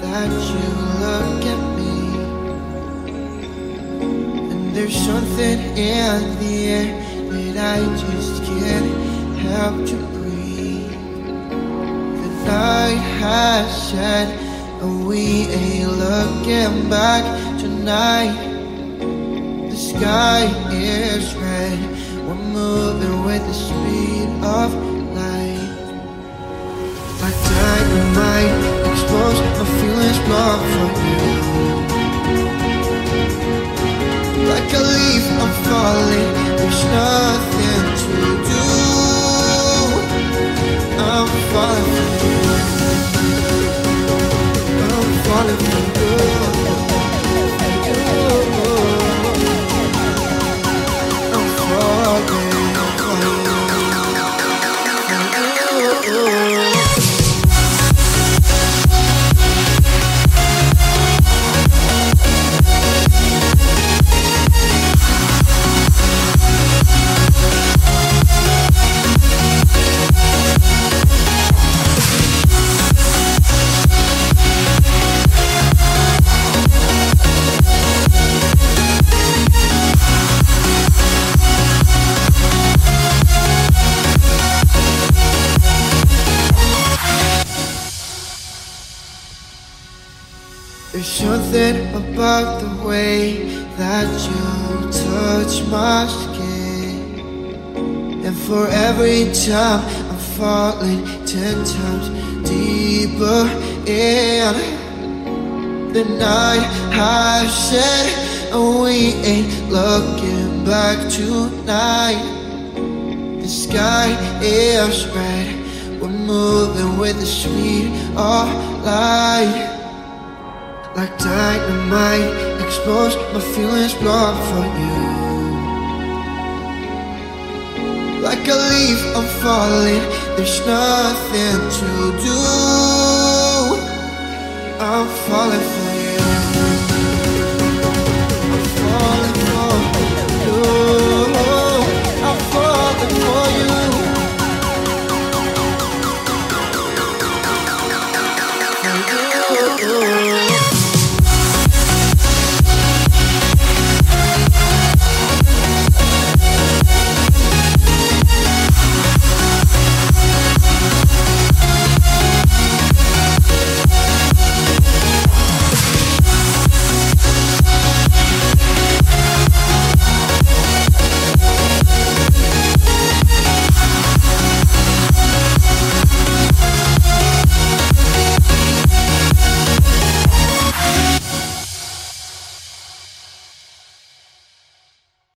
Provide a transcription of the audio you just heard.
that you look at me. And there's something in the air that I just can't help to breathe. The night has said, and we ain't looking back tonight. The sky is red, we're moving with the speed of light. Dynamite, expose my feelings, blood for you. Like a leaf, I'm falling. There's nothing to do. I'm falling for you. I'm falling for you. There's something about the way that you touch my skin. And for every time I'm falling ten times deeper in. The night has said, and we ain't looking back tonight. The sky is red, we're moving with the speed of light like dynamite. Expose my feelings, blow for you. Like a leaf, I'm falling. There's nothing to do. I'm falling for you. I'm falling for you. I'm falling. For you.